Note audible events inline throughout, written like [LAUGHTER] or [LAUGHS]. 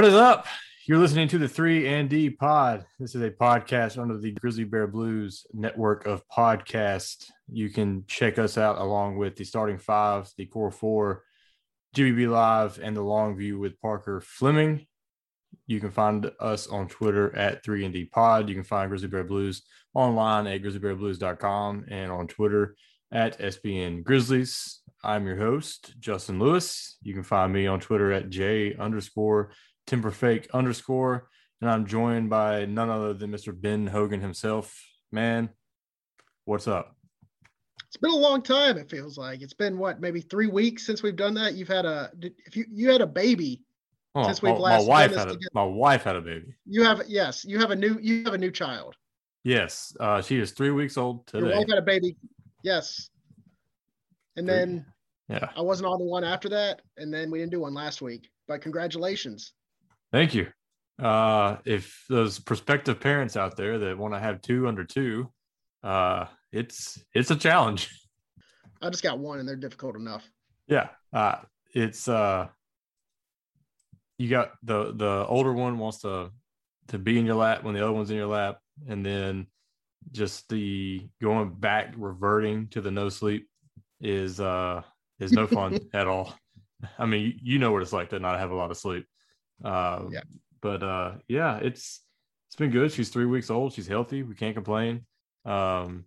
What is up? You're listening to the 3 and D Pod. This is a podcast under the Grizzly Bear Blues network of podcasts. You can check us out along with the starting five, the core four, GBB Live, and the long view with Parker Fleming. You can find us on Twitter at 3 and D Pod. You can find Grizzly Bear Blues online at grizzlybearblues.com and on Twitter at SBN Grizzlies. I'm your host, Justin Lewis. You can find me on Twitter at J underscore Timberfake underscore. And I'm joined by none other than Mr. Ben Hogan himself. Man, what's up? It's been a long time. It feels like it's been what, maybe three weeks since we've done that. You've had a if you you had a baby Oh, since we've my, last my wife had a, together. my wife had a baby. You have yes, you have a new you have a new child. Yes, uh, she is three weeks old Your today. wife had a baby. Yes. And Three. then Yeah, I wasn't on the one after that, and then we didn't do one last week. But congratulations. thank you. Uh, if those prospective parents out there that want to have two under two, uh, it's it's a challenge. [LAUGHS] I just got one, and they're difficult enough. Yeah, uh, it's uh, you got the the older one wants to to be in your lap when the other one's in your lap, and then just the going back reverting to the no sleep is uh is no fun [LAUGHS] at all. I mean, you, know what it's like to not have a lot of sleep. Uh, Yeah. But uh, yeah, it's it's been good. She's three weeks old. She's healthy. We can't complain. Um,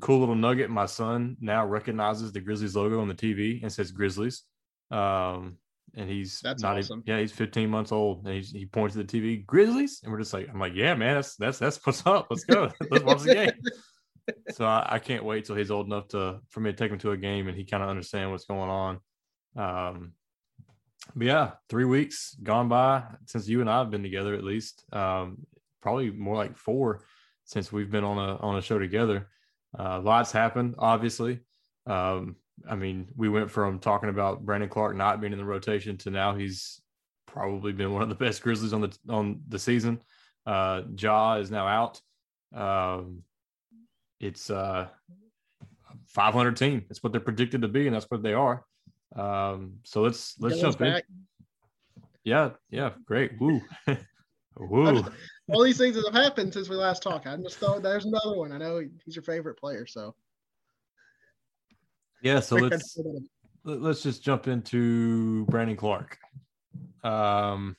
cool little nugget. My son now recognizes the Grizzlies logo on the TV and says Grizzlies. Um, and he's That's not awesome. even, yeah, he's 15 months old and he's, he points to the TV, Grizzlies. And we're just like, I'm like, yeah, man, that's, that's, that's what's up. Let's go. [LAUGHS] Let's watch the game. [LAUGHS] So I, I can't wait till he's old enough to, for me to take him to a game and he kind of understand what's going on. Um, but yeah, three weeks gone by since you and I have been together, at least, um, probably more like four since we've been on a, on a show together. Uh, lots happened, obviously. Um, I mean, we went from talking about Brandon Clarke not being in the rotation to now he's probably been one of the best Grizzlies on the on the season. Uh, Ja is now out. Um, it's uh, 500 team. It's what they're predicted to be, and that's what they are. Um, so let's let's Dylan's jump in. Yeah, yeah, great. Woo, [LAUGHS] woo. [LAUGHS] All these things that have happened since we last talked. I'm just thought there's another one. I know he's your favorite player, so Yeah, so let's let- let's just jump into Brandon Clarke. Um,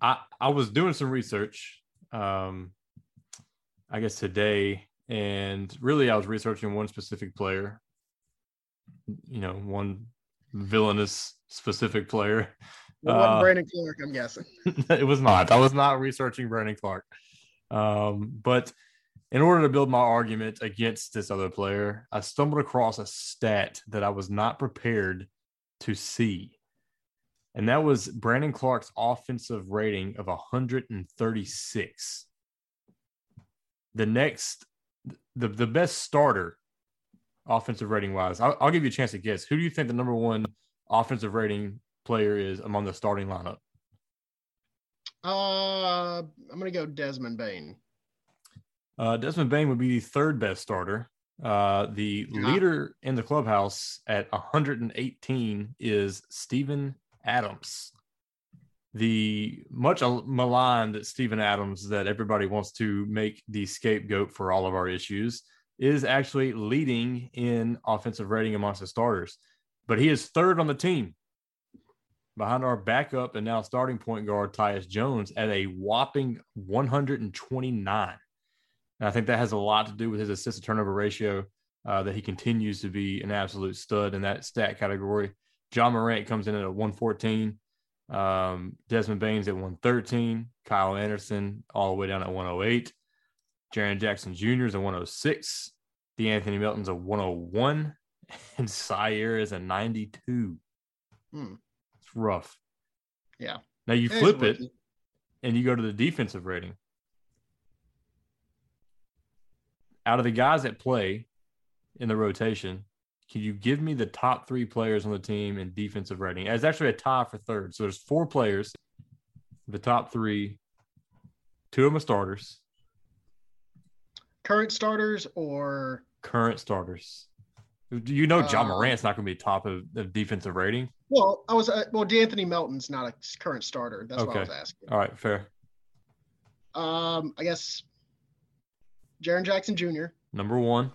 I I was doing some research, um, I guess today, and really I was researching one specific player. You know, one villainous specific player. It wasn't Uh, Brandon Clarke, I'm guessing. [LAUGHS] it was not. I was not researching Brandon Clarke. Um, but in order to build my argument against this other player, I stumbled across a stat that I was not prepared to see. And that was Brandon Clarke's offensive rating of 136. The next, the, the best starter offensive rating wise, I'll, I'll give you a chance to guess. Who do you think the number one offensive rating player is among the starting lineup? Uh, I'm gonna go Desmond Bane. Uh, Desmond Bane would be the third best starter. Uh, the Yeah. leader in the clubhouse at 118 is Steven Adams. The much maligned Steven Adams that everybody wants to make the scapegoat for all of our issues is actually leading in offensive rating amongst the starters, but he is third on the team behind our backup and now starting point guard Tyus Jones at a whopping 129. And I think that has a lot to do with his assist to turnover ratio, uh, that he continues to be an absolute stud in that stat category. Ja Morant comes in at a 114. Um, Desmond Bane's at 113. Kyle Anderson all the way down at 108. Jaren Jackson Jr. is a 106. De'Anthony Melton's a 101. [LAUGHS] And Sire is a 92. Hmm. It's rough. Yeah. Now you a flip it and you go to the defensive rating. Out of the guys that play in the rotation, can you give me the top three players on the team in defensive rating? It's actually a tie for third. So there's four players, the top three, two of them are starters, Current starters or current starters. Do you know, John Uh, Morant's not going to be top of, of defensive rating. Well, I was uh, well. De'Anthony Melton's not a current starter. That's what I was asking. All right, fair. Um, I guess Jaren Jackson Jr. Number one.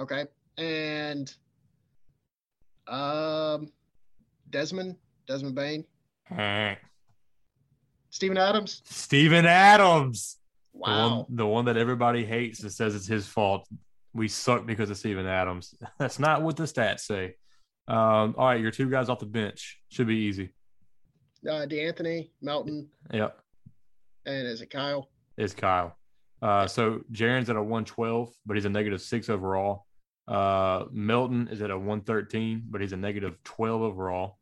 Okay, and um, Desmond Desmond Bane, Steven Adams. Steven Adams. The Wow. one, the one that everybody hates and says it's his fault. We suck because of Steven Adams. [LAUGHS] That's not what the stats say. Um, all right, your two guys off the bench should be easy. Uh, De'Anthony Melton Yep, and is it Kyle? It's Kyle. Uh, so Jaren's at a 112, but he's a negative six overall. Uh, Melton is at a 113, but he's a negative 12 overall.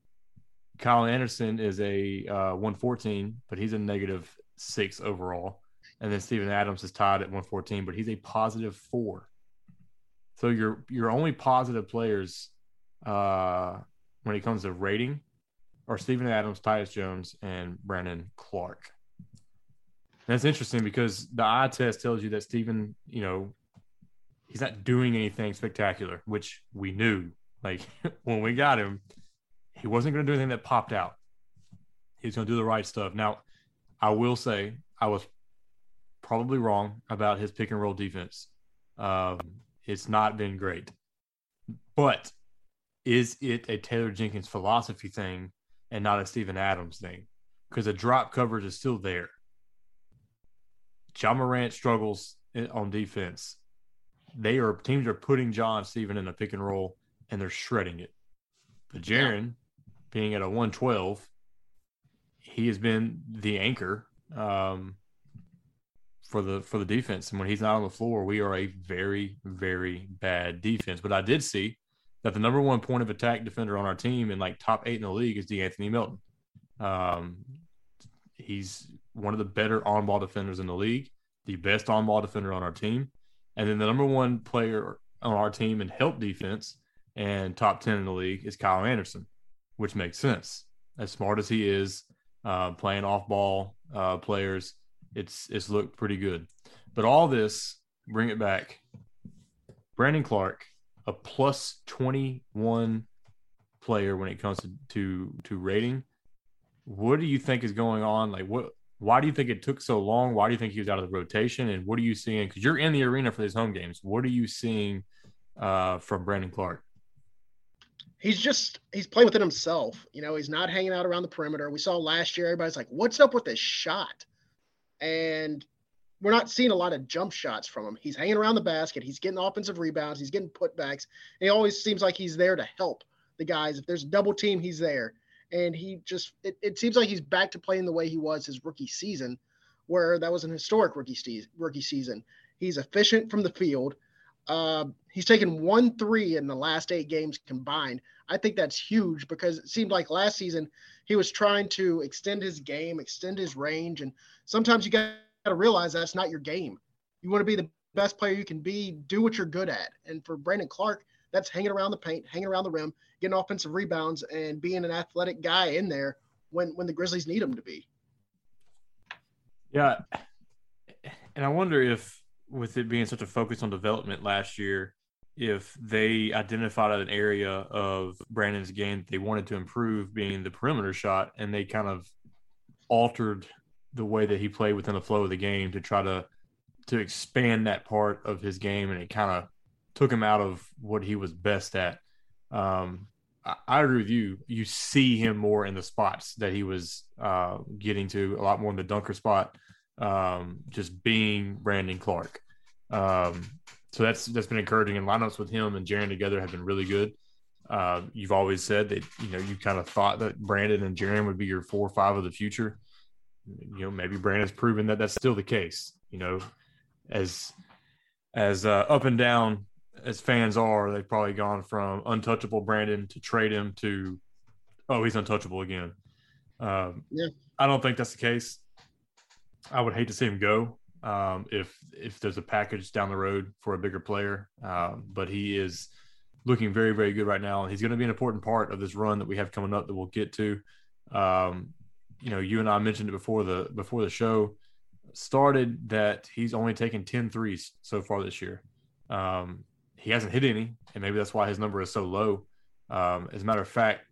Kyle Anderson is a uh, 114, but he's a negative six overall. And then Steven Adams is tied at 114, but he's a positive four. So your your only positive players uh, when it comes to rating are Steven Adams, Tyus Jones, and Brandon Clarke. That's interesting because the eye test tells you that Steven, you know, he's not doing anything spectacular, which we knew. Like [LAUGHS] when we got him, he wasn't going to do anything that popped out. He was going to do the right stuff. Now, I will say I was probably wrong about his pick and roll defense. Um, it's not been great, but is it a Taylor Jenkins philosophy thing and not a Steven Adams thing? Because the drop coverage is still there. Ja Morant struggles on defense. They are teams are putting John Steven in a pick and roll and they're shredding it. But Jaren, being at a 112, he has been the anchor um, for the for the defense. And when he's not on the floor, we are a very, very bad defense. But I did see that the number one point of attack defender on our team and like top eight in the league is De'Anthony Melton. Um, he's one of the better on ball defenders in the league, the best on ball defender on our team. And then the number one player on our team in help defense and top 10 in the league is Kyle Anderson, which makes sense. As smart as he is, uh, playing off ball uh, players, it's it's looked pretty good. But all this, bring it back. Brandon Clarke, a plus 21 player when it comes to, to to rating. What do you think is going on? Like what why do you think it took so long? Why do you think he was out of the rotation? And what are you seeing? Because you're in the arena for these home games. What are you seeing uh, from Brandon Clarke? He's just he's playing within himself. You know, he's not hanging out around the perimeter. We saw last year everybody's like, "What's up with this shot?" And we're not seeing a lot of jump shots from him. He's hanging around the basket. He's getting offensive rebounds. He's getting putbacks. And he always seems like he's there to help the guys. If there's a double team, he's there. And he just it, it seems like he's back to playing the way he was his rookie season, where that was an historic rookie rookie season. He's efficient from the field. Uh, he's taken one three in the last eight games combined. I think that's huge because it seemed like last season he was trying to extend his game, extend his range, and sometimes you got to realize that's not your game. You want to be the best player you can be, do what you're good at. And for Brandon Clarke, that's hanging around the paint, hanging around the rim, getting offensive rebounds, and being an athletic guy in there when when the Grizzlies need him to be. Yeah. And I wonder if, with it being such a focus on development last year, if they identified an area of Brandon's game that they wanted to improve, being the perimeter shot, and they kind of altered the way that he played within the flow of the game to try to to expand that part of his game, and it kind of took him out of what he was best at. Um, I, I agree with you. You see him more in the spots that he was uh, getting to, a lot more in the dunker spot, um, just being Brandon Clarke. Um, so that's that's been encouraging. And lineups with him and Jaren together have been really good. Uh, you've always said that you know you kind of thought that Brandon and Jaren would be your four or five of the future. You know, maybe Brandon's proven that that's still the case. You know, as as uh, up and down as fans are, they've probably gone from untouchable Brandon to trade him to oh he's untouchable again. Um, Yeah. I don't think that's the case. I would hate to see him go um, if if there's a package down the road for a bigger player. Um, but he is looking very very good right now, and he's going to be an important part of this run that we have coming up that we'll get to. Um, you know, you and I mentioned it before the before the show started that he's only taken 10 threes so far this year. Um, he hasn't hit any, and maybe that's why his number is so low. Um, as a matter of fact,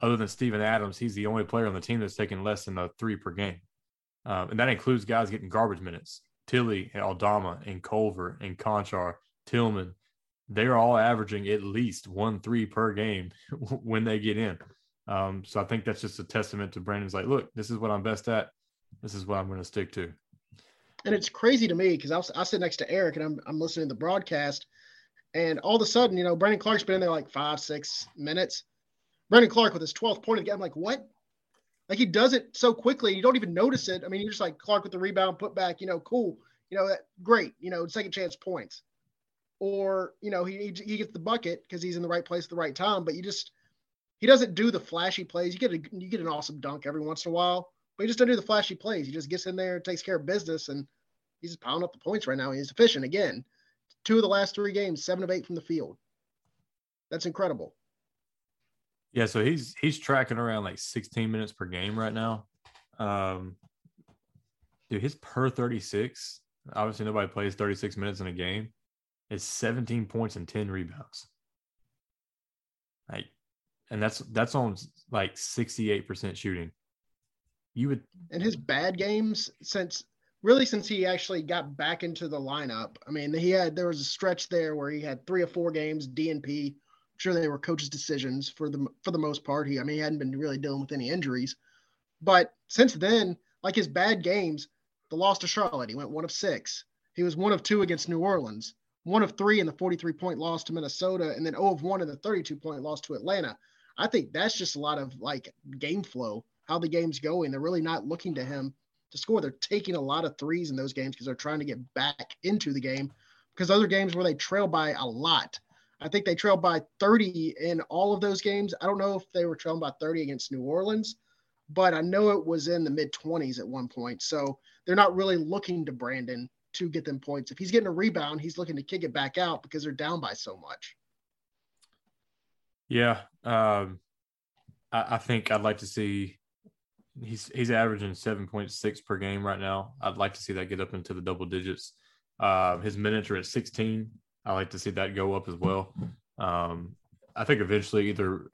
other than Steven Adams, he's the only player on the team that's taken less than a three per game. Um, and that includes guys getting garbage minutes. Tillie and Aldama and Culver and Konchar, Tillman, they're all averaging at least one three per game [LAUGHS] when they get in. Um, so I think that's just a testament to Brandon's like, look, this is what I'm best at. This is what I'm going to stick to. And it's crazy to me because I, I sit next to Eric and I'm, I'm listening to the broadcast. And all of a sudden, you know, Brandon Clarke's been in there like five, six minutes. Brandon Clarke with his 12th point of the game. I'm like, what? Like he does it so quickly, you don't even notice it. I mean, you're just like Clarke with the rebound, put back, you know, cool, you know, great, you know, second chance points. Or, you know, he, he gets the bucket because he's in the right place at the right time, but you just, he doesn't do the flashy plays. You get a, you get an awesome dunk every once in a while, but he just doesn't do the flashy plays. He just gets in there, takes care of business, and he's just pounding up the points right now. He's efficient again. Two of the last three games, seven of eight from the field. That's incredible. Yeah, so he's he's tracking around like 16 minutes per game right now. Um, dude, his per 36. Obviously, nobody plays 36 minutes in a game. Is 17 points and 10 rebounds. Like, and that's that's on like 68% shooting. You would and his bad games since really since he actually got back into the lineup. I mean, he had there was a stretch there where he had three or four games DNP I'm sure they were coaches' decisions for the for the most part. He, I mean, he hadn't been really dealing with any injuries, but since then, like his bad games, the loss to Charlotte, he went one of six. He was one of two against New Orleans, one of three in the 43 point loss to Minnesota, and then 0 of one in the 32 point loss to Atlanta. I think that's just a lot of like game flow, how the game's going. They're really not looking to him to score. They're taking a lot of threes in those games because they're trying to get back into the game. Because other games where they trail by a lot, I think they trailed by 30 in all of those games. I don't know if they were trailing by 30 against New Orleans, but I know it was in the mid 20s at one point. So they're not really looking to Brandon to get them points. If he's getting a rebound, he's looking to kick it back out because they're down by so much. Yeah. Um, I, I think I'd like to see he's he's averaging 7.6 per game right now. I'd like to see that get up into the double digits. Uh, his minutes are at 16. I like to see that go up as well. Um, I think eventually either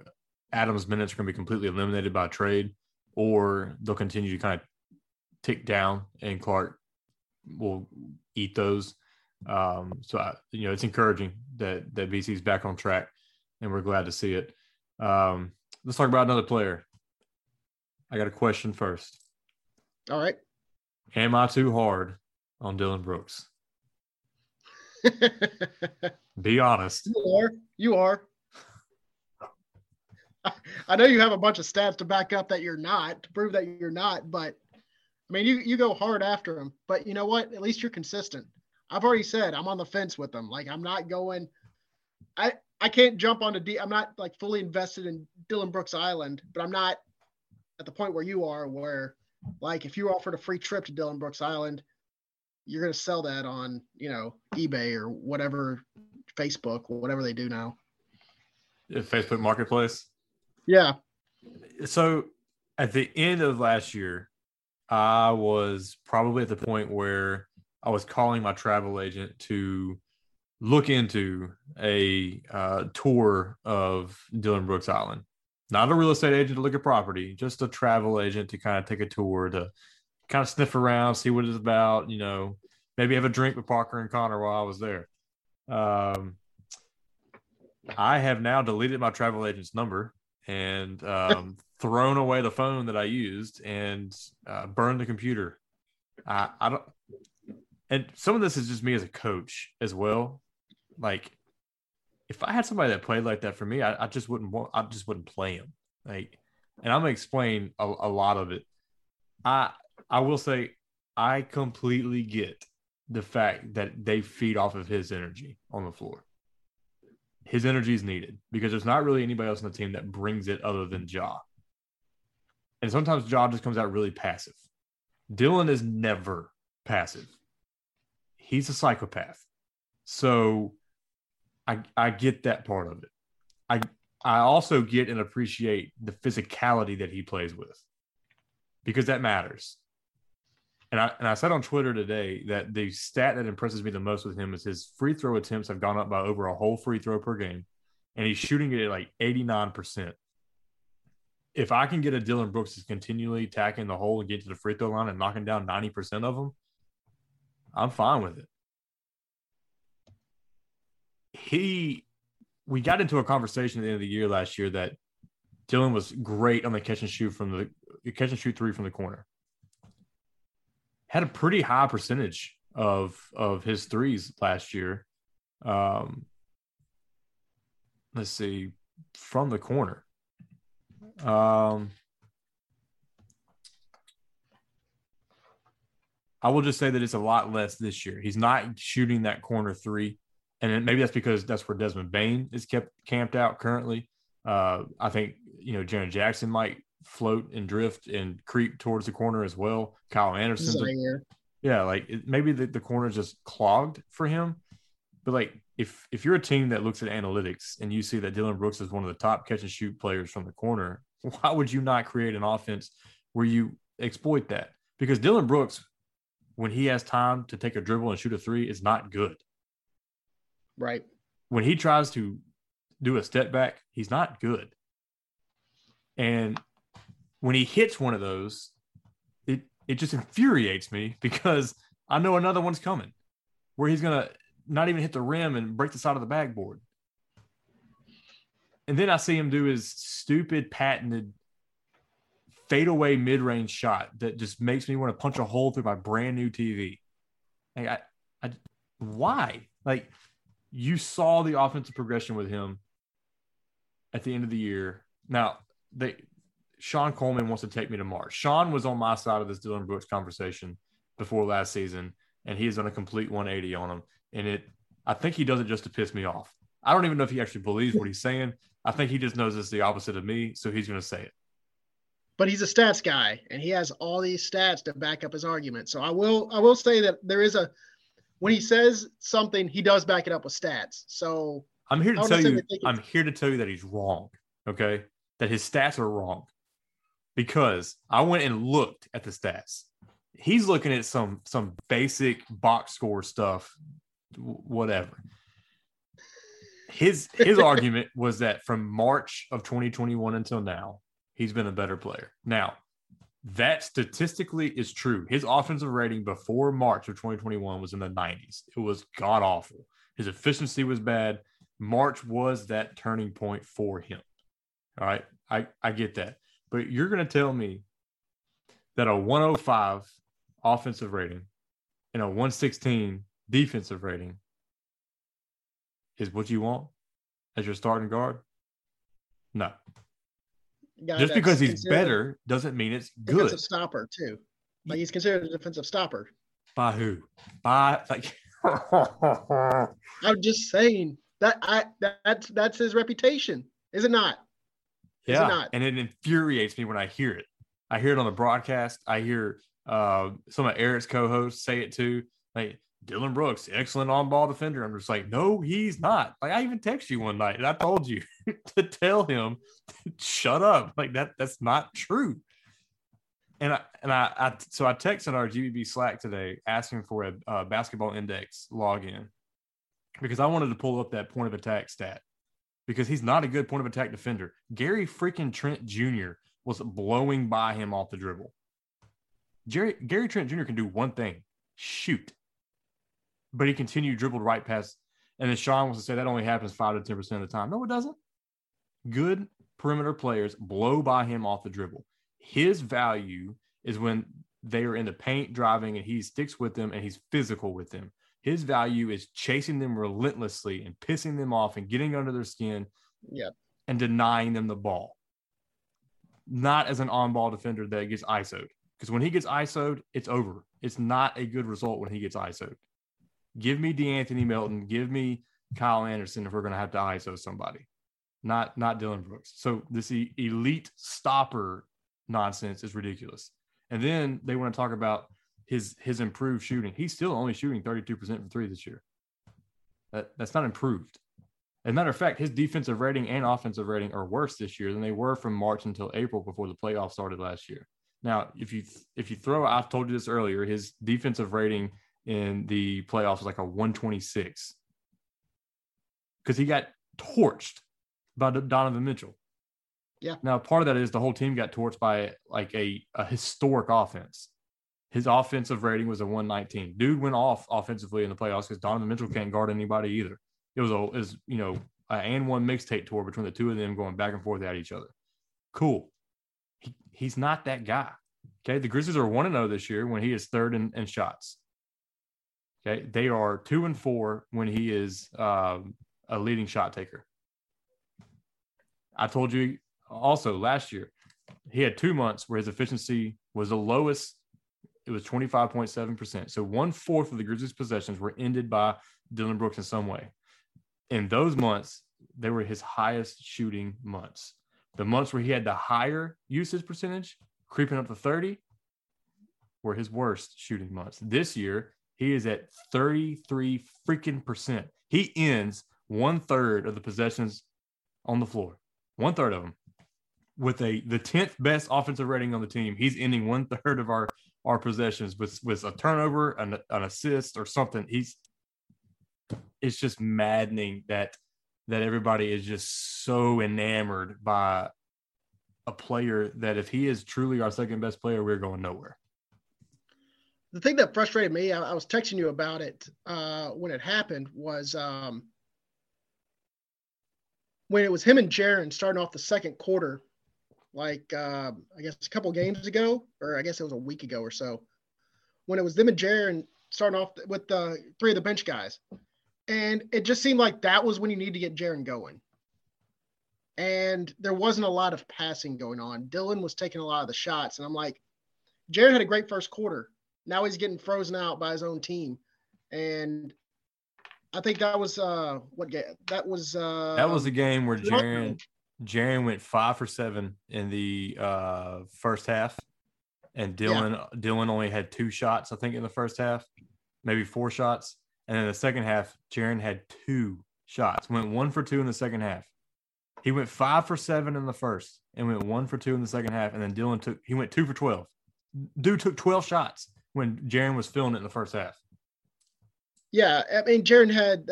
Adams' minutes are going to be completely eliminated by trade, or they'll continue to kind of tick down, and Clarke will eat those. Um, so I, you know, it's encouraging that that BC's back on track, and we're glad to see it. Um, let's talk about another player. I got a question first. All right. Am I too hard on Dillon Brooks? [LAUGHS] Be honest. You are. You are. I know you have a bunch of stats to back up that you're not, to prove that you're not, but I mean, you, you go hard after him. But you know what? At least you're consistent. I've already said I'm on the fence with them. Like, I'm not going, I, I can't jump onto D. I'm not like fully invested in Dillon Brooks Island, but I'm not at the point where you are, where like if you offered a free trip to Dillon Brooks Island, you're going to sell that on you know ebay or whatever facebook whatever they do now. Facebook marketplace? Yeah. So at the end of last year i was probably at the point where i was calling my travel agent to look into a uh, tour of dillon brooks island not a real estate agent to look at property just a travel agent to kind of take a tour to kind of sniff around, see what it's about, you know, maybe have a drink with Parker and Connor while I was there. Um, I have now deleted my travel agent's number and um, [LAUGHS] thrown away the phone that I used and uh, burned the computer. I, I don't, and some of this is just me as a coach as well. Like, if I had somebody that played like that for me, I, I just wouldn't want, I just wouldn't play him. Like, and I'm gonna explain a, a lot of it. I I will say I completely get the fact that they feed off of his energy on the floor. His energy is needed because there's not really anybody else on the team that brings it other than Ja. And sometimes Ja just comes out really passive. Dillon is never passive. He's a psychopath. So I I get that part of it. I I also get and appreciate the physicality that he plays with because that matters. and I and I said on Twitter today that the stat that impresses me the most with him is his free throw attempts have gone up by over a whole free throw per game, and he's shooting it at like eighty nine percent. If I can get a Dillon Brooks that's continually attacking the hole and get to the free throw line and knocking down ninety percent of them, I'm fine with it. He, we got into a conversation at the end of the year last year that Dillon was great on the catch and shoot from the catch and shoot three from the corner had a pretty high percentage of of his threes last year. Um, let's see, from the corner. Um, I will just say that it's a lot less this year. He's not shooting that corner three, and maybe that's because that's where Desmond Bane is kept camped out currently. Uh, I think you know Jaren Jackson might float and drift and creep towards the corner as well. Kyle Anderson, yeah, like it, maybe the, the corner is just clogged for him. But like if if you're a team that looks at analytics and you see that Dillon Brooks is one of the top catch and shoot players from the corner, [LAUGHS] why would you not create an offense where you exploit that? Because Dillon Brooks, when he has time to take a dribble and shoot a three, is not good. Right. When he tries to do a step back, he's not good. And when he hits one of those, it it just infuriates me [LAUGHS] because I know another one's coming where he's gonna not even hit the rim and break the side of the backboard. And then I see him do his stupid patented fadeaway mid-range shot that just makes me want to punch a hole through my brand new TV. Like I, I why? Like you saw the offensive progression with him at the end of the year. Now they Sean Coleman wants to take me to Mars. Sean was on my side of this Dillon Brooks conversation before last season, and he's done a complete 180 on him. And it, I think he does it just to piss me off. I don't even know if he actually believes what he's saying. I think he just knows it's the opposite of me, so he's going to say it. But he's a stats guy, and he has all these stats to back up his argument. So I will, I will say that there is a when he says something, he does back it up with stats. So I'm here to tell you, I'm here to tell you that he's wrong. Okay, that his stats are wrong because I went and looked at the stats. He's looking at some some basic box score stuff, whatever. His his [LAUGHS] argument was that from March of 2021 until now, he's been a better player. Now, that statistically is true. His offensive rating before March of 2021 was in the 90s. It was god awful. His efficiency was bad. March was that turning point for him. All right. I, I get that. But you're going to tell me that a 105 offensive rating and a 116 defensive rating is what you want as your starting guard? No. Just because he's better doesn't mean it's good. Defensive stopper too. Like he's considered a defensive stopper. By who? By like. [LAUGHS] I'm just saying that I that's that's his reputation, is it not? yeah, and it infuriates me when I hear it. I hear it on the broadcast. I hear uh, some of Eric's co-hosts say it too. Like Dillon Brooks, excellent on-ball defender. I'm just like, no, he's not. Like I even texted you one night and I told you [LAUGHS] to tell him, shut up. Like that, that's not true. And I and I, I so I texted our GBB Slack today asking for a, a basketball index login because I wanted to pull up that point of attack stat because he's not a good point of attack defender. Gary freaking Trent Jr. was blowing by him off the dribble. Jerry, Gary Trent Jr. can do one thing shoot. But he continued dribbled right past. And then Sean wants to say that only happens five to 10% of the time. No, it doesn't. Good perimeter players blow by him off the dribble. His value is when they are in the paint driving and he sticks with them and he's physical with them. His value is chasing them relentlessly and pissing them off and getting under their skin yep. and denying them the ball. Not as an on ball defender that gets ISO'd. Because when he gets ISO'd, it's over. It's not a good result when he gets ISO'd. Give me De'Anthony Melton. Give me Kyle Anderson if we're going to have to ISO somebody, not not Dillon Brooks. So this elite stopper nonsense is ridiculous. And then they want to talk about his his improved shooting. He's still only shooting 32% from three this year. That that's not improved. As a matter of fact, his defensive rating and offensive rating are worse this year than they were from March until April before the playoffs started last year. Now, if you if you throw, I've told you this earlier, his defensive rating in the playoffs was like a 126 because he got torched by Donovan Mitchell. Yeah. Now, part of that is the whole team got torched by like a, a historic offense. His offensive rating was a 119. Dude went off offensively in the playoffs because Donovan Mitchell can't guard anybody either. It was a is you know an and one mixtape tour between the two of them going back and forth at each other. Cool. He, he's not that guy. Okay. The Grizzlies are 1 0 this year when he is third in, in shots. Okay. They are 2 and 4 when he is um, a leading shot taker. I told you also last year, he had two months where his efficiency was the lowest. It was 25.7%. So one fourth of the Grizzlies' possessions were ended by Dillon Brooks in some way. In those months, they were his highest shooting months. The months where he had the higher usage percentage, creeping up to 30, were his worst shooting months. This year, he is at 33 freaking percent. He ends one third of the possessions on the floor, one third of them, with a the tenth best offensive rating on the team. He's ending one third of our our possessions with with a turnover, an, an assist, or something. He's it's just maddening that that everybody is just so enamored by a player that if he is truly our second best player, we're going nowhere. The thing that frustrated me, I, I was texting you about it uh, when it happened, was um, when it was him and Jaren starting off the second quarter, like uh, I guess a couple games ago, or I guess it was a week ago or so, when it was them and Jaren starting off with the three of the bench guys, and it just seemed like that was when you need to get Jaren going. And there wasn't a lot of passing going on. Dillon was taking a lot of the shots, and I'm like, Jaren had a great first quarter. Now he's getting frozen out by his own team, and I think that was uh what game? That was uh that was a game where Jaren Jaren went five for seven in the uh first half, and Dillon yeah. Dillon only had two shots I think in the first half, maybe four shots, and in the second half Jaren had two shots, went one for two in the second half. He went five for seven in the first, and went one for two in the second half, and then Dillon took he went two for twelve. Dude took twelve shots when Jaren was filling it in the first half. Yeah, I mean, Jaren had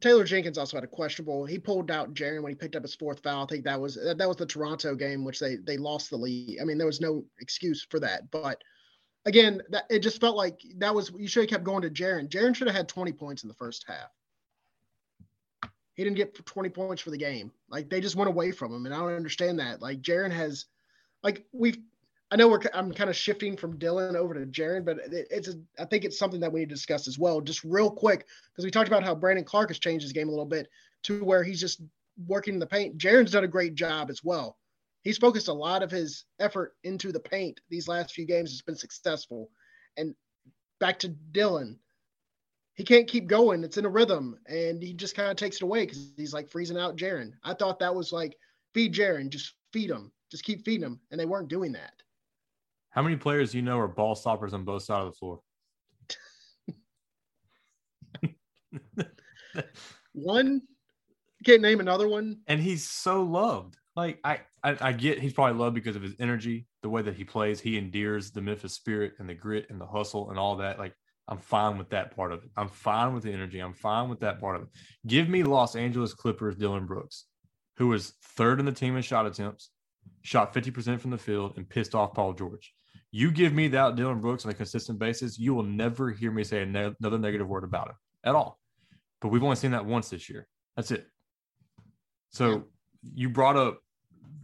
Taylor Jenkins also had a questionable. He pulled out Jaren when he picked up his fourth foul. I think that was that was the Toronto game, which they they lost the lead. I mean, there was no excuse for that. But again, that it just felt like that was you should have kept going to Jaren. Jaren should have had 20 points in the first half. He didn't get 20 points for the game. Like they just went away from him, and I don't understand that. Like Jaren has, like we've I know we're I'm kind of shifting from Dillon over to Jaren, but it, it's a, I think it's something that we need to discuss as well. Just real quick, because we talked about how Brandon Clarke has changed his game a little bit to where he's just working in the paint. Jaren's done a great job as well. He's focused a lot of his effort into the paint these last few games. It's been successful, and back to Dillon, he can't keep going. It's in a rhythm, and he just kind of takes it away because he's like freezing out Jaren. I thought that was like feed Jaren, just feed him, just keep feeding him, and they weren't doing that. How many players do you know are ball stoppers on both sides of the floor? [LAUGHS] one can't name another one. And he's so loved. Like I, I, I get he's probably loved because of his energy, the way that he plays. He endears the Memphis spirit and the grit and the hustle and all that. Like I'm fine with that part of it. I'm fine with the energy. I'm fine with that part of it. Give me Los Angeles Clippers Dillon Brooks, who was third in the team in shot attempts, shot 50% from the field, and pissed off Paul George. You give me that Dillon Brooks on a consistent basis, you will never hear me say another negative word about him at all. But we've only seen that once this year. That's it. So you brought up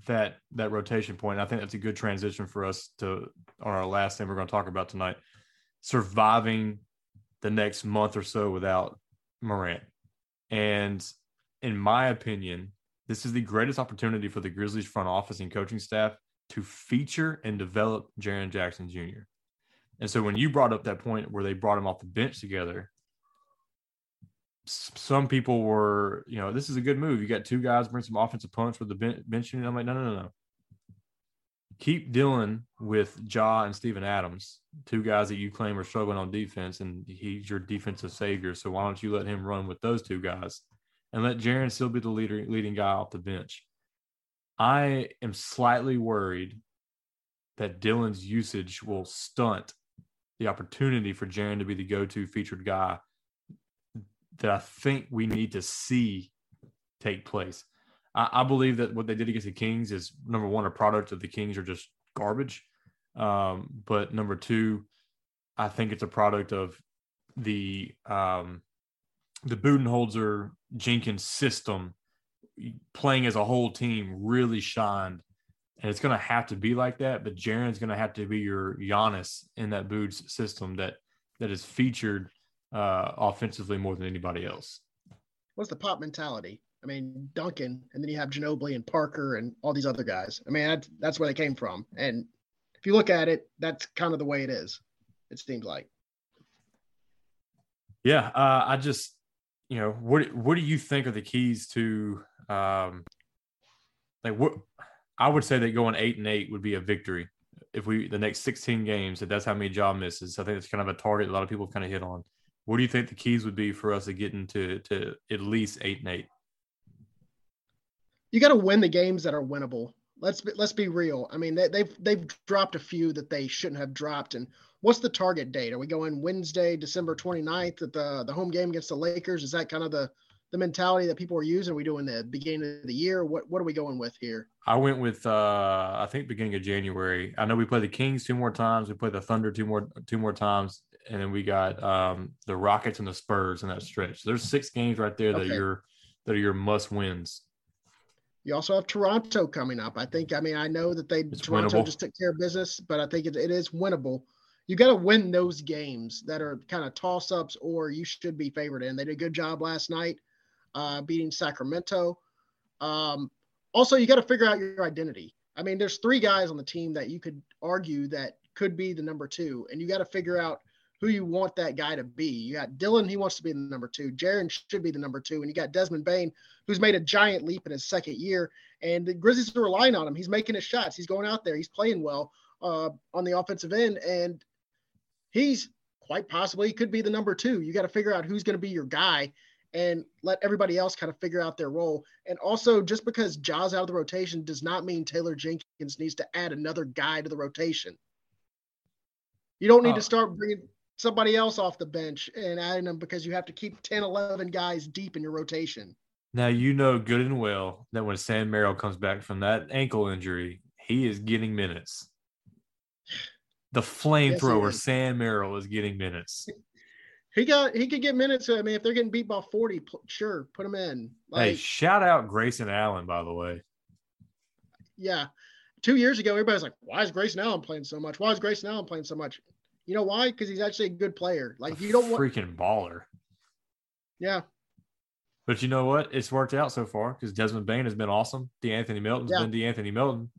that that rotation point. I think that's a good transition for us to on our last thing we're going to talk about tonight. Surviving the next month or so without Morant. And in my opinion, this is the greatest opportunity for the Grizzlies front office and coaching staff to feature and develop Jaren Jackson Jr. And so when you brought up that point where they brought him off the bench together, some people were, you know, this is a good move. You got two guys bring some offensive punch with the bench unit. I'm like, no, no, no, no. Keep dealing with Ja and Steven Adams, two guys that you claim are struggling on defense, and he's your defensive savior. So why don't you let him run with those two guys and let Jaren still be the leader, leading guy off the bench? I am slightly worried that Dillon's usage will stunt the opportunity for Jaren to be the go-to featured guy that I think we need to see take place. I, I, believe that what they did against the Kings is number one, a product of the Kings are just garbage. Um, but number two, I think it's a product of the um, the Budenholzer Jenkins system playing as a whole team really shined. And it's going to have to be like that. But Jaren's going to have to be your Giannis in that Boots system that that is featured uh, offensively more than anybody else. What's the pop mentality? I mean, Duncan, and then you have Ginobili and Parker and all these other guys. I mean, that's, that's where they came from. And if you look at it, that's kind of the way it is. It seems like. Yeah, uh, I just, you know, what what do you think are the keys to, um, like what? I would say that going eight and eight would be a victory if we the next sixteen games. If that's how many job misses, I think it's kind of a target a lot of people kind of hit on. What do you think the keys would be for us to get into to at least eight and eight? You got to win the games that are winnable. Let's be, let's be real. I mean, they, they've they've dropped a few that they shouldn't have dropped. And what's the target date? Are we going Wednesday, December 29th at the the home game against the Lakers? Is that kind of the the mentality that people are using? Are we doing the beginning of the year? What what are we going with here? I went with uh I think beginning of January. I know we play the Kings two more times. We play the Thunder two more two more times, and then we got um the Rockets and the Spurs in that stretch. So there's six games right there that okay. are that are your must wins. You also have Toronto coming up. I think. I mean, I know that they it's Toronto winnable. just took care of business, but I think it, it is winnable. You got to win those games that are kind of toss ups, or you should be favored in. They did a good job last night, uh, beating Sacramento. Um, also, you got to figure out your identity. I mean, there's three guys on the team that you could argue that could be the number two, and you got to figure out who you want that guy to be. You got Dillon, he wants to be the number two. Jaren should be the number two. And you got Desmond Bane, who's made a giant leap in his second year. And the Grizzlies are relying on him. He's making his shots. He's going out there. He's playing well uh, on the offensive end. And he's quite possibly could be the number two. You got to figure out who's going to be your guy and let everybody else kind of figure out their role. And also, just because Ja's out of the rotation does not mean Taylor Jenkins needs to add another guy to the rotation. You don't need to oh. start bringing somebody else off the bench and adding them because you have to keep 10, 11 guys deep in your rotation. Now, you know good and well that when Sam Merrill comes back from that ankle injury, he is getting minutes. The flamethrower yes, Sam Merrill is getting minutes. [LAUGHS] He got he could get minutes. I mean, if they're getting beat by 40, sure, put him in. Like, hey, shout out Grayson Allen, by the way. Yeah. Two years ago, everybody's like, why is Grayson Allen playing so much? Why is Grayson Allen playing so much? You know why? Because he's actually a good player. Like a you don't want freaking baller. Yeah. But you know what? It's worked out so far because Desmond Bane has been awesome. De'Anthony Melton's yeah. been De'Anthony Melton.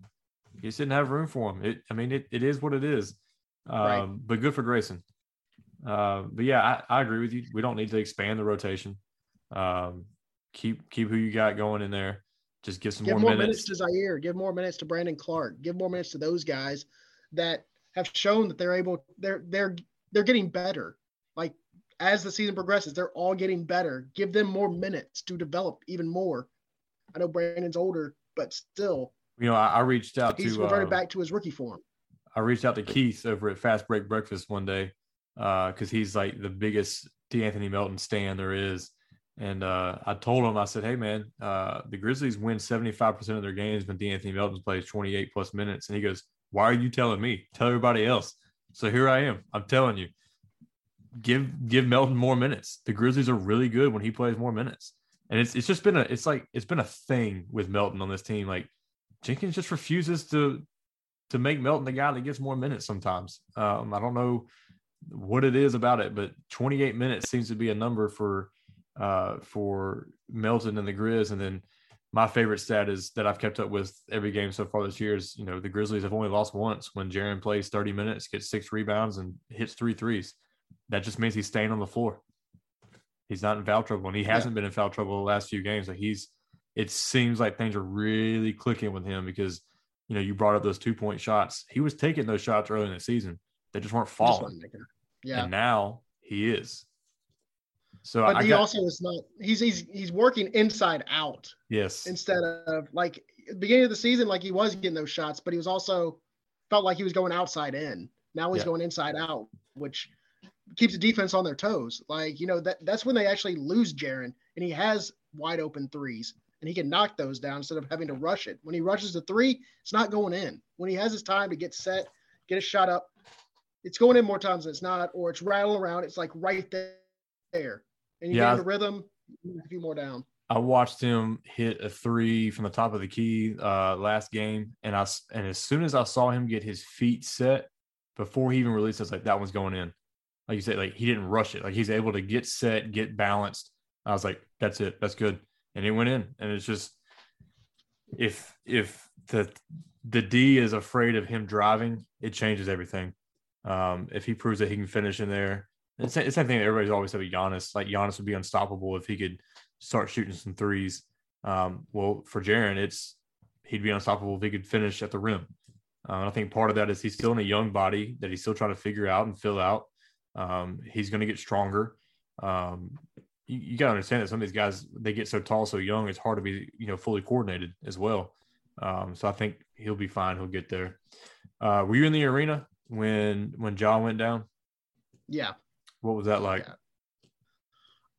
You just didn't have room for him. It, I mean, it, it is what it is. Um, right. But good for Grayson. Uh, but yeah, I, I, agree with you. We don't need to expand the rotation. Um, keep keep who you got going in there. Just give some give more, more minutes. minutes to Ziaire. Give more minutes to Brandon Clarke. Give more minutes to those guys that have shown that they're able they're they're they're getting better. Like as the season progresses, they're all getting better. Give them more minutes to develop even more. I know Brandon's older, but still. You know, I, I reached out he's to reverted uh, back to his rookie form. I reached out to Keith over at Fast Break Breakfast one day because uh, he's like the biggest De'Anthony Melton stand there is. And uh, I told him, I said, hey, man, uh, the Grizzlies win 75% of their games when De'Anthony Melton plays 28 plus minutes. And he goes, why are you telling me? Tell everybody else. So here I am. I'm telling you. Give give Melton more minutes. The Grizzlies are really good when he plays more minutes. And it's it's just been a it's like it's been a thing with Melton on this team. Like Jenkins just refuses to to make Melton the guy that gets more minutes sometimes. Um, I don't know what it is about it, but 28 minutes seems to be a number for uh, for Melton and the Grizz. And then my favorite stat is that I've kept up with every game so far this year is, you know, the Grizzlies have only lost once when Jaren plays 30 minutes, gets six rebounds, and hits three threes. That just means he's staying on the floor. He's not in foul trouble, and he hasn't yeah. been in foul trouble the last few games. Like he's, it seems like things are really clicking with him because, you know, you brought up those two point shots. He was taking those shots early in the season. They just weren't falling. Just yeah. And now he is. So but I he got, also is not. He's he's he's working inside out. Yes. Instead of like beginning of the season, like he was getting those shots, but he was also felt like he was going outside in. Now he's Yeah. going inside out, which keeps the defense on their toes. Like, you know, that that's when they actually lose Jaren and he has wide open threes and he can knock those down instead of having to rush it. When he rushes the three, it's not going in. When he has his time to get set, get a shot up, it's going in more times than it's not, or it's rattling around. It's like right there. And you Yeah. get the rhythm, a few more down. I watched him hit a three from the top of the key uh, last game, and I s- and as soon as I saw him get his feet set before he even released, I was like, that one's going in. Like you said, like he didn't rush it. Like he's able to get set, get balanced. I was like, that's it, that's good, and it went in. And it's just if if the the D is afraid of him driving, it changes everything. Um, if he proves that he can finish in there, it's the same thing that everybody's always said with Giannis. Like Giannis would be unstoppable if he could start shooting some threes. Um, well, for Jaren, it's he'd be unstoppable if he could finish at the rim. Uh, and I think part of that is he's still in a young body that he's still trying to figure out and fill out. Um, he's going to get stronger. Um, you, you got to understand that some of these guys they get so tall, so young, it's hard to be you know fully coordinated as well. Um, so I think he'll be fine. He'll get there. Uh, were you in the arena when when Ja went down? Yeah. What was that like? Yeah.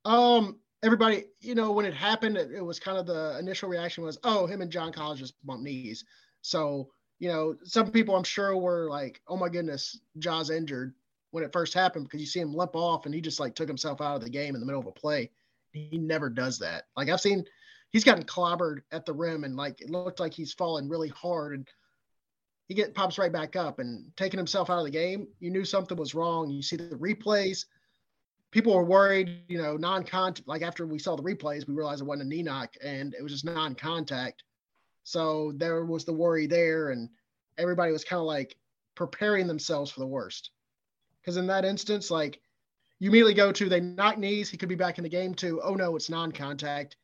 Um, everybody, you know, when it happened, it, it was kind of the initial reaction was, oh, him and John Collins just bumped knees. So, you know, some people I'm sure were like, oh my goodness, Ja's injured when it first happened because you see him limp off and he just like took himself out of the game in the middle of a play. He never does that. Like I've seen he's gotten clobbered at the rim and like it looked like he's fallen really hard and he get pops right back up and taking himself out of the game. You knew something was wrong. You see the replays. People were worried, you know, non-contact. Like after we saw the replays, we realized it wasn't a knee knock and it was just non-contact. So there was the worry there, and everybody was kind of like preparing themselves for the worst. Because in that instance, like you immediately go to they knock knees, he could be back in the game. too. oh no, it's non-contact.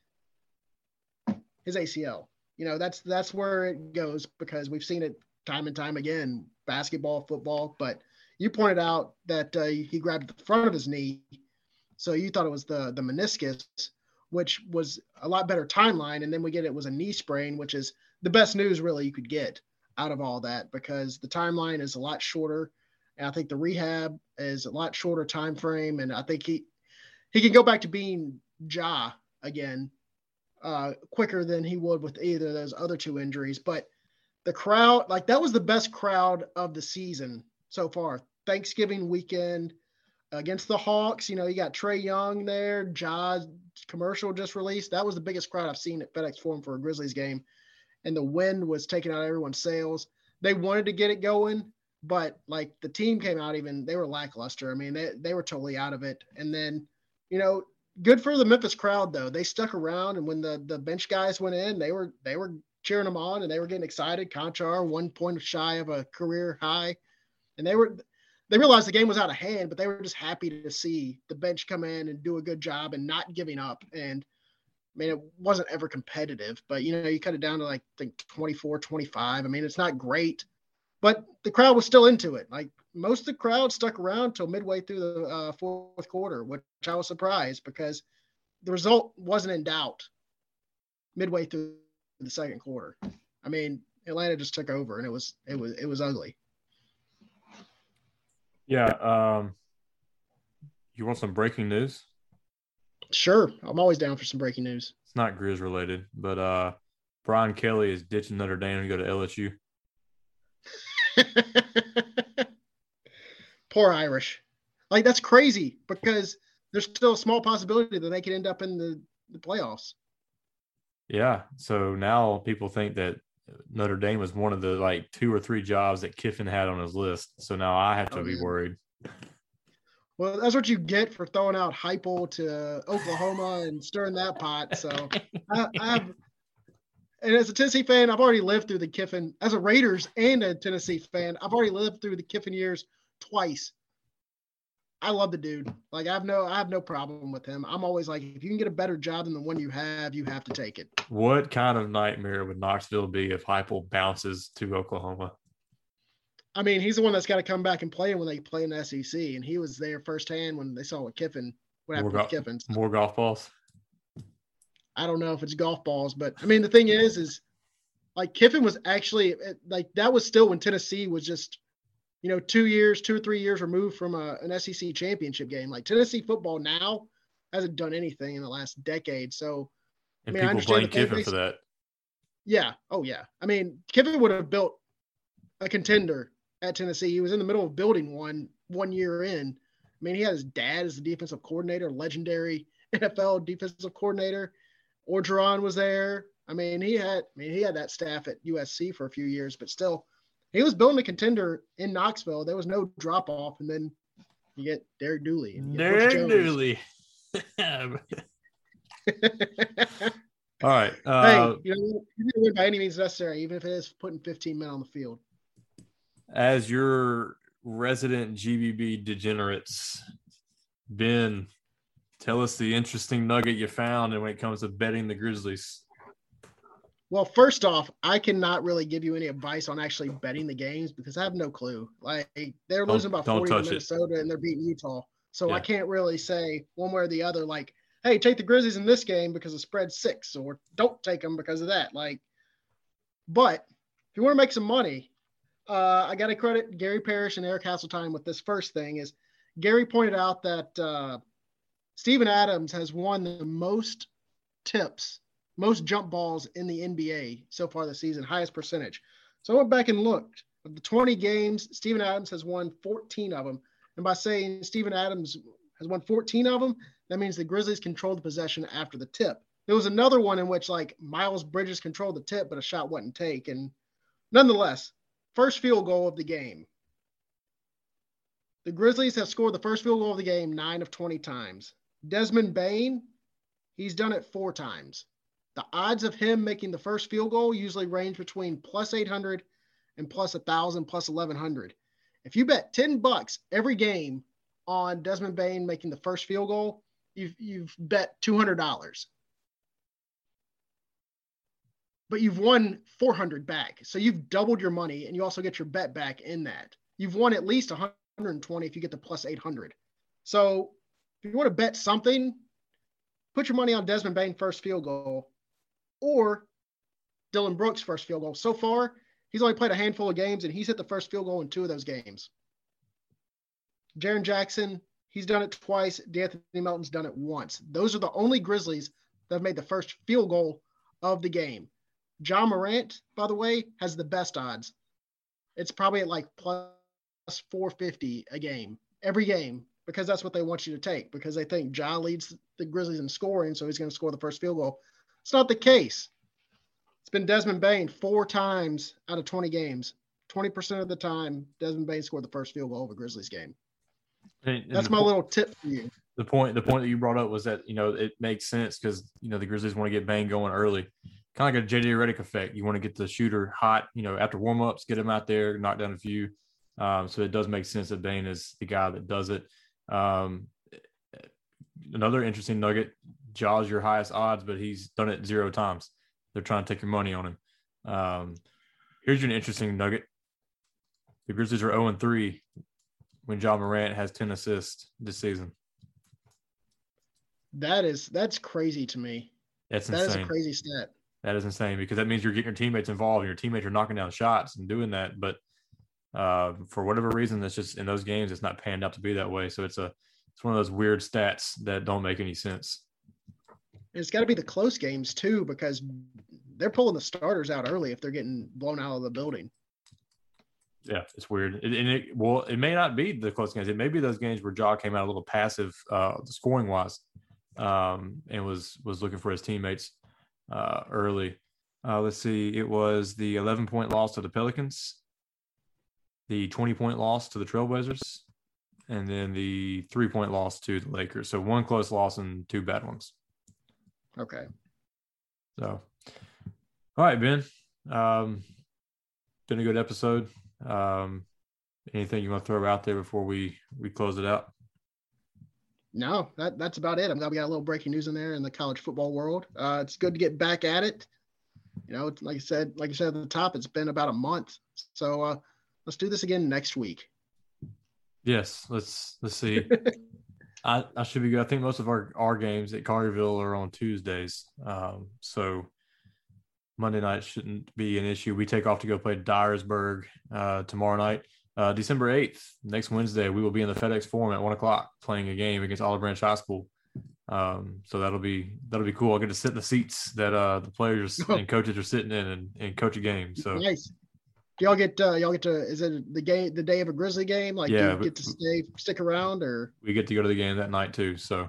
His ACL. You know that's that's where it goes because we've seen it time and time again, basketball, football. But you pointed out that uh, he grabbed the front of his knee, so you thought it was the the meniscus, which was a lot better timeline. And then we get it was a knee sprain, which is the best news really you could get out of all that because the timeline is a lot shorter, and I think the rehab is a lot shorter time frame, and I think he he can go back to being Ja again uh, quicker than he would with either of those other two injuries. But the crowd, like that was the best crowd of the season so far. Thanksgiving weekend against the Hawks, you know, you got Trae Young there, Ja's commercial just released. That was the biggest crowd I've seen at FedEx Forum for a Grizzlies game. And the wind was taking out everyone's sails. They wanted to get it going, but like the team came out even they were lackluster. I mean, they, they were totally out of it. And then, you know, good for the Memphis crowd though. They stuck around and when the the bench guys went in, they were they were cheering them on and they were getting excited. Konchar one point shy of a career high. And they were they realized the game was out of hand, but they were just happy to see the bench come in and do a good job and not giving up. And I mean, it wasn't ever competitive, but you know, you cut it down to like I think 24, 25. I mean, it's not great, but the crowd was still into it. Like most of the crowd stuck around till midway through the uh, fourth quarter, which I was surprised because the result wasn't in doubt midway through the second quarter. I mean, Atlanta just took over and it was it was it was ugly. Yeah. Um, you want some breaking news? Sure, I'm always down for some breaking news. It's not Grizz related, but uh, Brian Kelly is ditching Notre Dame to go to LSU. [LAUGHS] Poor Irish. Like that's crazy because there's still a small possibility that they could end up in the, the playoffs. Yeah. So now people think that uh, Notre Dame was one of the like two or three jobs that Kiffin had on his list. So now I have oh, to Oh, be worried. Well, that's what you get for throwing out Heupel to Oklahoma and stirring that pot. So [LAUGHS] I, I have, and as a Tennessee fan, I've already lived through the Kiffin. As a Raiders and a Tennessee fan, I've already lived through the Kiffin years twice. I love the dude. Like I have no, I have no problem with him. I'm always like, if you can get a better job than the one you have, you have to take it. What kind of nightmare would Knoxville be if Heupel bounces to Oklahoma? I mean, he's the one that's got to come back and play when they play in the SEC, and he was there firsthand when they saw what Kiffin, what happened More with go- Kiffin. So More golf balls? I don't know if it's golf balls, but I mean, the thing is, is like Kiffin was actually like that was still when Tennessee was just, you know, two years, two or three years removed from a, an SEC championship game. Like Tennessee football now hasn't done anything in the last decade. So, and I mean, people blame Kiffin for that. Yeah. Oh yeah. I mean, Kiffin would have built a contender at Tennessee. He was in the middle of building one one year in. I mean, he had his dad as the defensive coordinator, legendary [LAUGHS] NFL defensive coordinator. Orgeron was there. I mean, he had I mean he had that staff at USC for a few years, but still, he was building a contender in Knoxville. There was no drop off, and then you get Derek Dooley. And Derek Dooley. [LAUGHS] All right. Uh, hey, you know, you win by any means necessary, even if it is putting 15 men on the field. As your resident GBB degenerates, Ben, tell us the interesting nugget you found and when it comes to betting the Grizzlies. Well, first off, I cannot really give you any advice on actually betting the games because I have no clue. Like they're don't, losing by 40 to Minnesota it. and they're beating Utah. So yeah. I can't really say one way or the other, like, hey, take the Grizzlies in this game because the spread six, or don't take them because of that. Like, but if you want to make some money, uh, I got to credit Gary Parrish and Eric Hasseltine with this first thing. Is Gary pointed out that uh, Steven Adams has won the most tips, most jump balls in the NBA so far this season, highest percentage. So I went back and looked. Of the 20 games, Steven Adams has won 14 of them. And by saying Steven Adams has won 14 of them, that means the Grizzlies controlled the possession after the tip. There was another one in which like Miles Bridges controlled the tip, but a shot wasn't taken. And nonetheless, first field goal of the game. The Grizzlies have scored the first field goal of the game nine of 20 times. Desmond Bane, he's done it four times. The odds of him making the first field goal usually range between plus 800 and plus 1,000, plus 1,100. If you bet 10 bucks every game on Desmond Bane making the first field goal, you've you've bet two hundred dollars, but you've won four hundred back. So you've doubled your money, and you also get your bet back in that. You've won at least one hundred and twenty if you get the plus eight hundred. So if you want to bet something, put your money on Desmond Bane first field goal, or Dillon Brooks first field goal. So far, he's only played a handful of games, and he's hit the first field goal in two of those games. Jaren Jackson, He's done it twice. De'Anthony Melton's done it once. Those are the only Grizzlies that have made the first field goal of the game. Ja Morant, by the way, has the best odds. It's probably at like plus 450 a game, every game, because that's what they want you to take, because they think Ja leads the Grizzlies in scoring, so he's going to score the first field goal. It's not the case. It's been Desmond Bane four times out of 20 games. 20% of the time, Desmond Bane scored the first field goal of a Grizzlies game. And, and That's my po- little tip for you. The point, the point that you brought up was that you know it makes sense because you know the Grizzlies want to get Bane going early, kind of like a JJ Redick effect. You want to get the shooter hot, you know, after warm ups, get him out there, knock down a few. Um, so it does make sense that Bane is the guy that does it. Um, another interesting nugget: Ja's your highest odds, but he's done it zero times. They're trying to take your money on him. Um, here's an interesting nugget: the Grizzlies are 0 3 when Ja Morant has 10 assists this season. That is that's crazy to me. That's insane. That is a crazy stat. That is insane because that means you're getting your teammates involved and your teammates are knocking down shots and doing that. But uh, for whatever reason, it's just in those games, it's not panned out to be that way. So it's a it's one of those weird stats that don't make any sense. It's got to be the close games too, because they're pulling the starters out early if they're getting blown out of the building yeah, it's weird. And it well, it may not be the close games. It may be those games where Ja came out a little passive, uh, scoring wise, um, and was was looking for his teammates uh, early. Uh, let's see. It was the 11 point loss to the Pelicans, the 20 point loss to the Trailblazers, and then the three point loss to the Lakers. So one close loss and two bad ones. Okay. So, all right, Ben. Um, been a good episode. Um, anything you want to throw out there before we we close it out? No, that that's about it. I'm glad we got a little breaking news in there in the college football world. Uh, it's good to get back at it. You know, like I said, like I said at the top, it's been about a month. So uh, let's do this again next week. Yes, let's let's see. [LAUGHS] I, I should be good. I think most of our, our games at Carterville are on Tuesdays. Um, so Monday night shouldn't be an issue. We take off to go play Dyersburg uh, tomorrow night. Uh, December 8th, next Wednesday, we will be in the FedEx Forum at one o'clock playing a game against Olive Branch High School. Um, so that'll be that'll be cool. I'll get to sit in the seats that uh, the players [LAUGHS] and coaches are sitting in and, and coach a game. So nice. Do y'all get uh, y'all get to is it the game the day of a Grizzly game? Like yeah, do you get to stay stick around or we get to go to the game that night too. So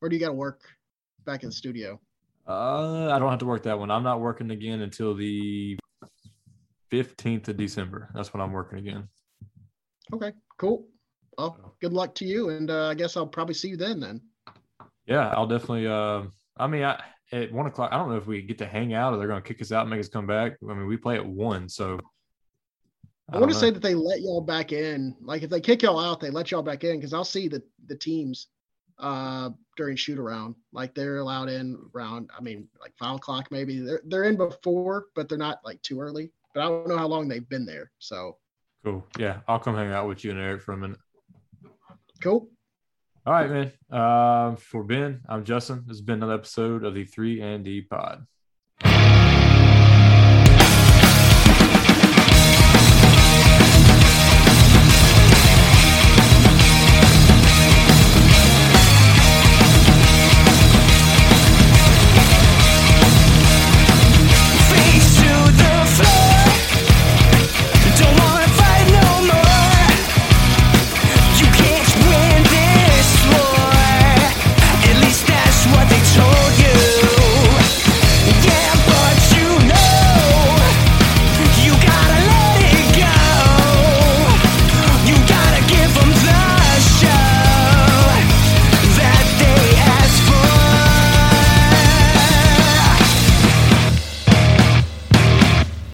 or do you got to work back in the studio? Uh, I don't have to work that one. I'm not working again until the 15th of December. That's when I'm working again. Okay, cool. Well, good luck to you, and uh, I guess I'll probably see you then. Then. Yeah, I'll definitely. Uh, I mean, I, at one o'clock. I don't know if we get to hang out or they're going to kick us out and make us come back. I mean, we play at one, so. I, I want to say that they let y'all back in. Like if they kick y'all out, they let y'all back in because I'll see the the teams uh during shoot around. Like they're allowed in around, I mean, like five o'clock maybe. They're they're in before, but they're not like too early. But I don't know how long they've been there. So cool. Yeah, I'll come hang out with you and Eric for a minute. Cool. All right, man. Uh, for Ben, I'm Justin. This has been another episode of the Three and D Pod.